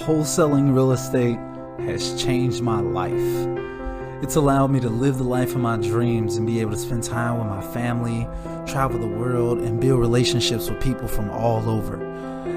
Wholesaling real estate has changed my life. It's allowed me to live the life of my dreams and be able to spend time with my family, travel the world, and build relationships with people from all over.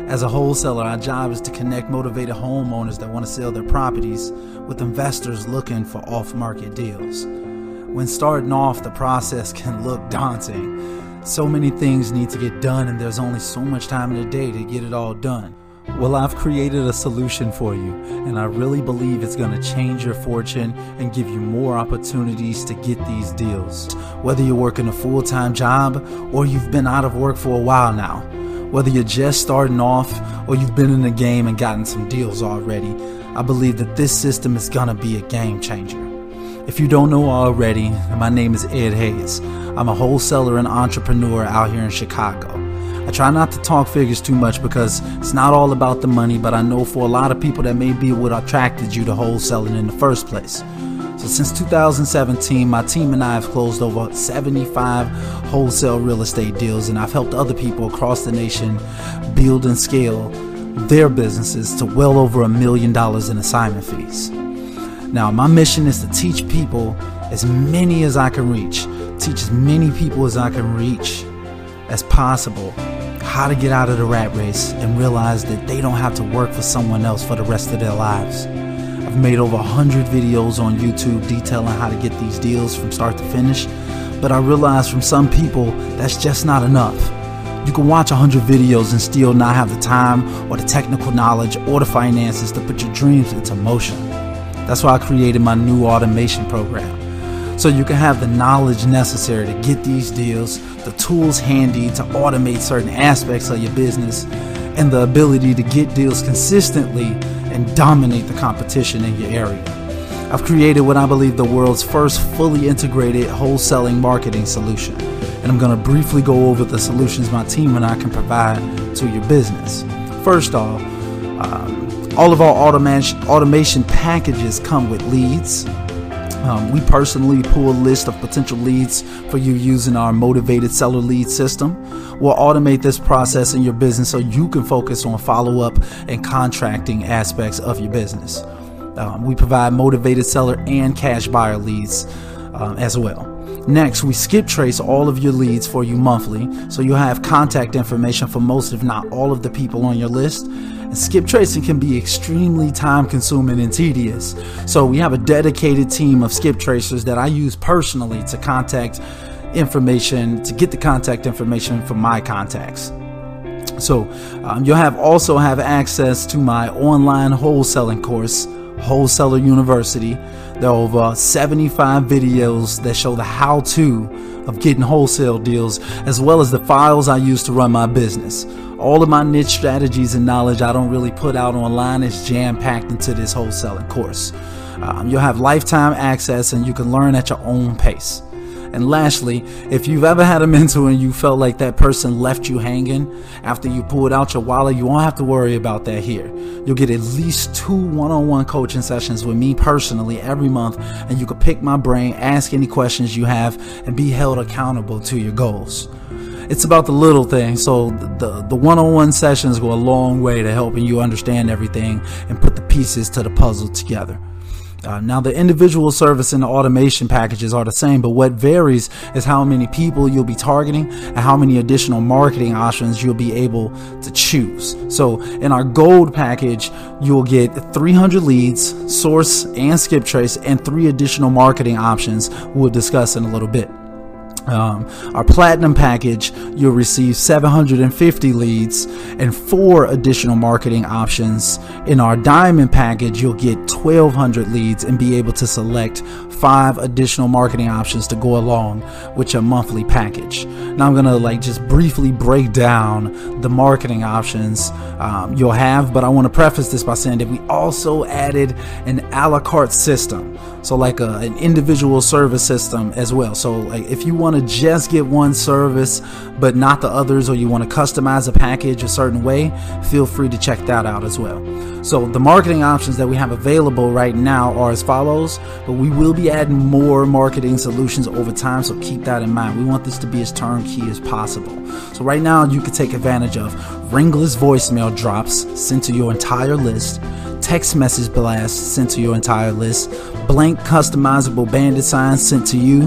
As a wholesaler, our job is to connect motivated homeowners that want to sell their properties with investors looking for off market deals. When starting off, the process can look daunting. So many things need to get done, and there's only so much time in a day to get it all done. Well, I've created a solution for you, and I really believe it's going to change your fortune and give you more opportunities to get these deals. Whether you're working a full time job or you've been out of work for a while now, whether you're just starting off or you've been in the game and gotten some deals already, I believe that this system is going to be a game changer. If you don't know already, my name is Ed Hayes. I'm a wholesaler and entrepreneur out here in Chicago. I try not to talk figures too much because it's not all about the money, but I know for a lot of people that may be what attracted you to wholesaling in the first place. So since 2017, my team and I have closed over 75 wholesale real estate deals, and I've helped other people across the nation build and scale their businesses to well over a million dollars in assignment fees. Now, my mission is to teach people as many as I can reach, teach as many people as I can reach as possible how to get out of the rat race and realize that they don't have to work for someone else for the rest of their lives. I've made over 100 videos on YouTube detailing how to get these deals from start to finish, but I realize from some people that's just not enough. You can watch 100 videos and still not have the time or the technical knowledge or the finances to put your dreams into motion. That's why I created my new automation program so you can have the knowledge necessary to get these deals, the tools handy to automate certain aspects of your business, and the ability to get deals consistently and dominate the competition in your area. I've created what I believe the world's first fully integrated wholesaling marketing solution, and I'm going to briefly go over the solutions my team and I can provide to your business. First off, um, all of our automation, automation packages come with leads, um, we personally pull a list of potential leads for you using our motivated seller lead system. We'll automate this process in your business so you can focus on follow up and contracting aspects of your business. Um, we provide motivated seller and cash buyer leads uh, as well. Next, we skip trace all of your leads for you monthly, so you'll have contact information for most, if not all, of the people on your list and skip tracing can be extremely time consuming and tedious. So we have a dedicated team of skip tracers that I use personally to contact information, to get the contact information for my contacts. So um, you'll have also have access to my online wholesaling course, Wholesaler University. There are over 75 videos that show the how to of getting wholesale deals, as well as the files I use to run my business. All of my niche strategies and knowledge I don't really put out online is jam packed into this wholesaling course. Um, you'll have lifetime access and you can learn at your own pace. And lastly, if you've ever had a mentor and you felt like that person left you hanging after you pulled out your wallet, you won't have to worry about that here. You'll get at least two one on one coaching sessions with me personally every month, and you can pick my brain, ask any questions you have, and be held accountable to your goals. It's about the little things, so the, the one-on-one sessions go a long way to helping you understand everything and put the pieces to the puzzle together. Uh, now, the individual service and the automation packages are the same, but what varies is how many people you'll be targeting and how many additional marketing options you'll be able to choose. So, in our gold package, you'll get 300 leads, source and skip trace, and three additional marketing options we'll discuss in a little bit. Um, our platinum package, you'll receive 750 leads and four additional marketing options. In our diamond package, you'll get 1200 leads and be able to select five additional marketing options to go along with your monthly package. Now I'm gonna like just briefly break down the marketing options um, you'll have, but I want to preface this by saying that we also added an a la carte system, so like a, an individual service system as well. So like if you want to just get one service but not the others, or you want to customize a package a certain way, feel free to check that out as well. So the marketing options that we have available right now are as follows, but we will be adding more marketing solutions over time, so keep that in mind. We want this to be as turnkey as possible. So right now you can take advantage of ringless voicemail drops sent to your entire list text message blasts sent to your entire list, blank customizable bandit signs sent to you,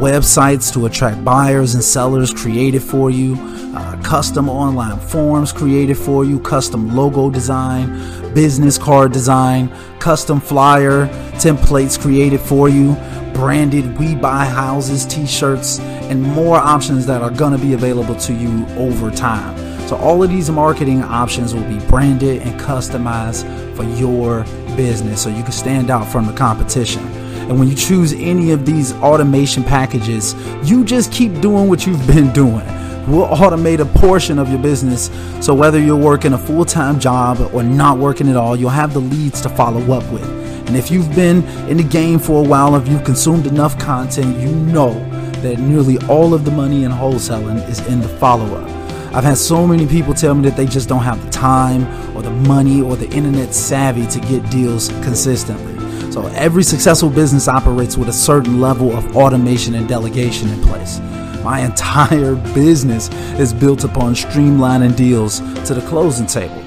websites to attract buyers and sellers created for you, uh, custom online forms created for you, custom logo design, business card design, custom flyer templates created for you, branded We Buy Houses t shirts, and more options that are going to be available to you over time. So, all of these marketing options will be branded and customized for your business so you can stand out from the competition. And when you choose any of these automation packages, you just keep doing what you've been doing. We'll automate a portion of your business. So whether you're working a full time job or not working at all, you'll have the leads to follow up with. And if you've been in the game for a while, if you've consumed enough content, you know that nearly all of the money in wholesaling is in the follow up. I've had so many people tell me that they just don't have the time or the money or the internet savvy to get deals consistently. So every successful business operates with a certain level of automation and delegation in place. My entire business is built upon streamlining deals to the closing table.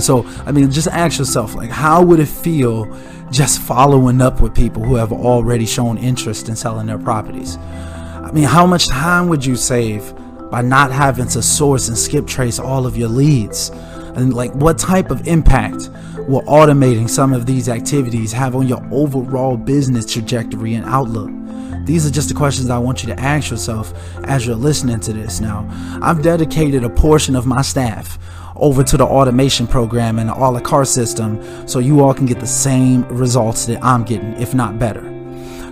So, I mean, just ask yourself, like, how would it feel just following up with people who have already shown interest in selling their properties? I mean, how much time would you save by not having to source and skip trace all of your leads? And like, what type of impact will automating some of these activities have on your overall business trajectory and outlook? These are just the questions I want you to ask yourself as you're listening to this. Now, I've dedicated a portion of my staff over to the automation program and the a la carte system so you all can get the same results that I'm getting, if not better.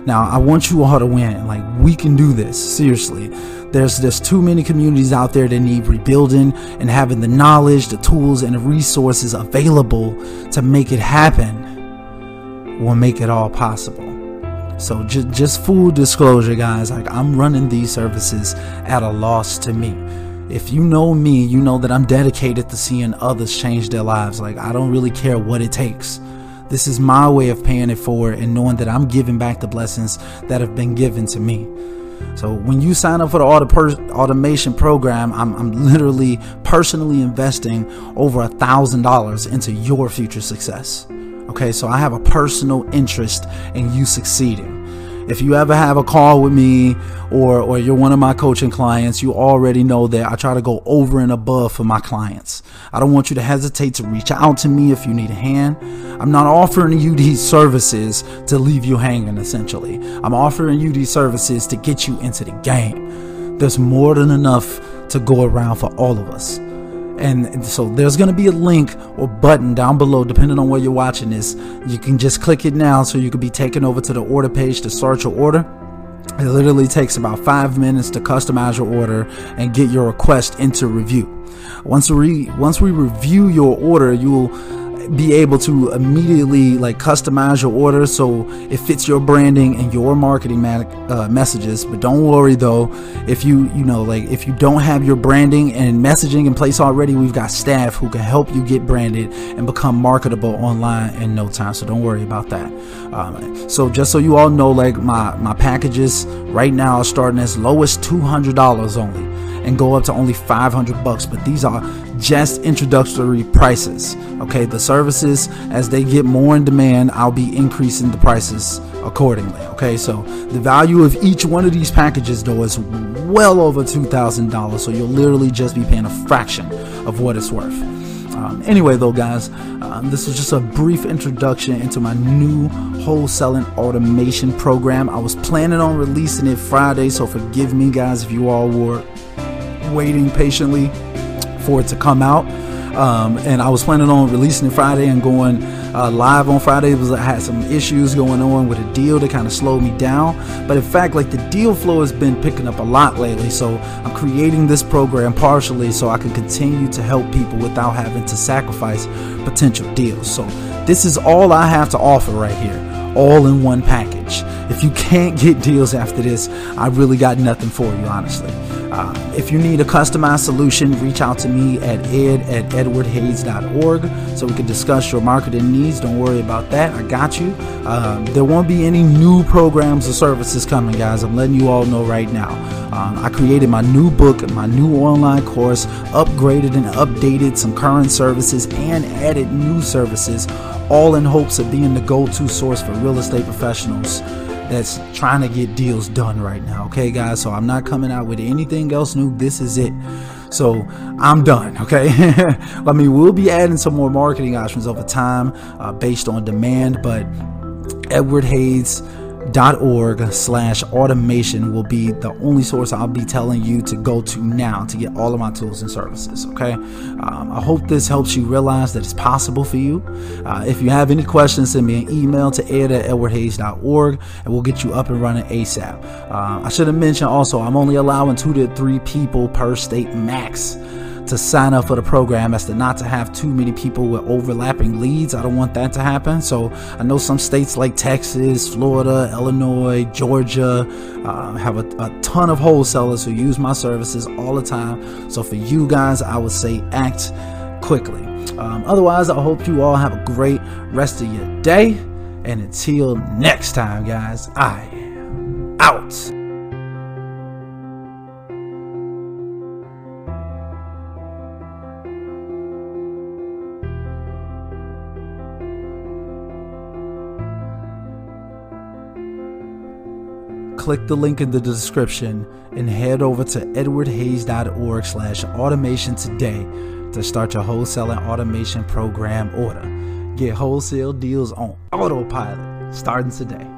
Now, I want you all to win. Like, we can do this. Seriously. There's there's too many communities out there that need rebuilding and having the knowledge, the tools, and the resources available to make it happen will make it all possible. So just just full disclosure, guys, like I'm running these services at a loss to me. If you know me, you know that I'm dedicated to seeing others change their lives. Like I don't really care what it takes. This is my way of paying it forward and knowing that I'm giving back the blessings that have been given to me. So when you sign up for the auto- automation program, I'm, I'm literally personally investing over a thousand dollars into your future success. Okay, so I have a personal interest in you succeeding. If you ever have a call with me or, or you're one of my coaching clients, you already know that I try to go over and above for my clients. I don't want you to hesitate to reach out to me if you need a hand. I'm not offering you these services to leave you hanging, essentially. I'm offering you these services to get you into the game. There's more than enough to go around for all of us. And so there's going to be a link or button down below, depending on where you're watching this. You can just click it now so you can be taken over to the order page to start your order. It literally takes about five minutes to customize your order and get your request into review. Once we once we review your order, you'll be able to immediately like customize your order so it fits your branding and your marketing uh, messages. But don't worry though if you you know like if you don't have your branding and messaging in place already we've got staff who can help you get branded and become marketable online in no time. So don't worry about that. Um, so just so you all know like my my packages right now are starting as low as $200 only and go up to only 500 bucks but these are just introductory prices okay? The services as they get more in demand i'll be increasing the prices accordingly okay? So the value of each one of these packages though is well over $2000 so you'll literally just be paying a fraction of what it's worth. Um, anyway, though, guys, um, this is just a brief introduction into my new wholesaling automation program. I was planning on releasing it Friday, so forgive me, guys, if you all were waiting patiently for it to come out. Um, and I was planning on releasing it Friday and going uh, live on Friday. It was I had some issues going on with a deal that kind of slowed me down. But in fact, like the deal flow has been picking up a lot lately. So I'm creating this program partially so I can continue to help people without having to sacrifice potential deals. So this is all I have to offer right here, all in one package. If you can't get deals after this, I really got nothing for you, honestly. Uh, if you need a customized solution, reach out to me at ed at edwardhayes.org so we can discuss your marketing needs. Don't worry about that. I got you. Um, there won't be any new programs or services coming, guys. I'm letting you all know right now. Um, I created my new book, my new online course, upgraded and updated some current services, and added new services, all in hopes of being the go to source for real estate professionals that's trying to get deals done right now. Okay, guys, so I'm not coming out with anything else new. This is it. So I'm done. Okay, I mean we'll be adding some more marketing options over time uh, based on demand, but Edward Hayes org slash automation will be the only source I'll be telling you to go to now to get all of my tools and services. Okay. Um, I hope this helps you realize that it's possible for you. Uh, if you have any questions, send me an email to ed at edwardhayes.org and we'll get you up and running ASAP. Uh, I should have mentioned also, I'm only allowing two to three people per state max to sign up for the program as to not to have too many people with overlapping leads. I don't want that to happen. So I know some states like Texas, Florida, Illinois, Georgia uh, have a, a ton of wholesalers who use my services all the time. So for you guys, I would say act quickly. Um, otherwise, I hope you all have a great rest of your day. And until next time, guys, I am out. Click the link in the description and head over to edwardhayes.org slash automation today to start your wholesale and automation program order. Get wholesale deals on autopilot starting today.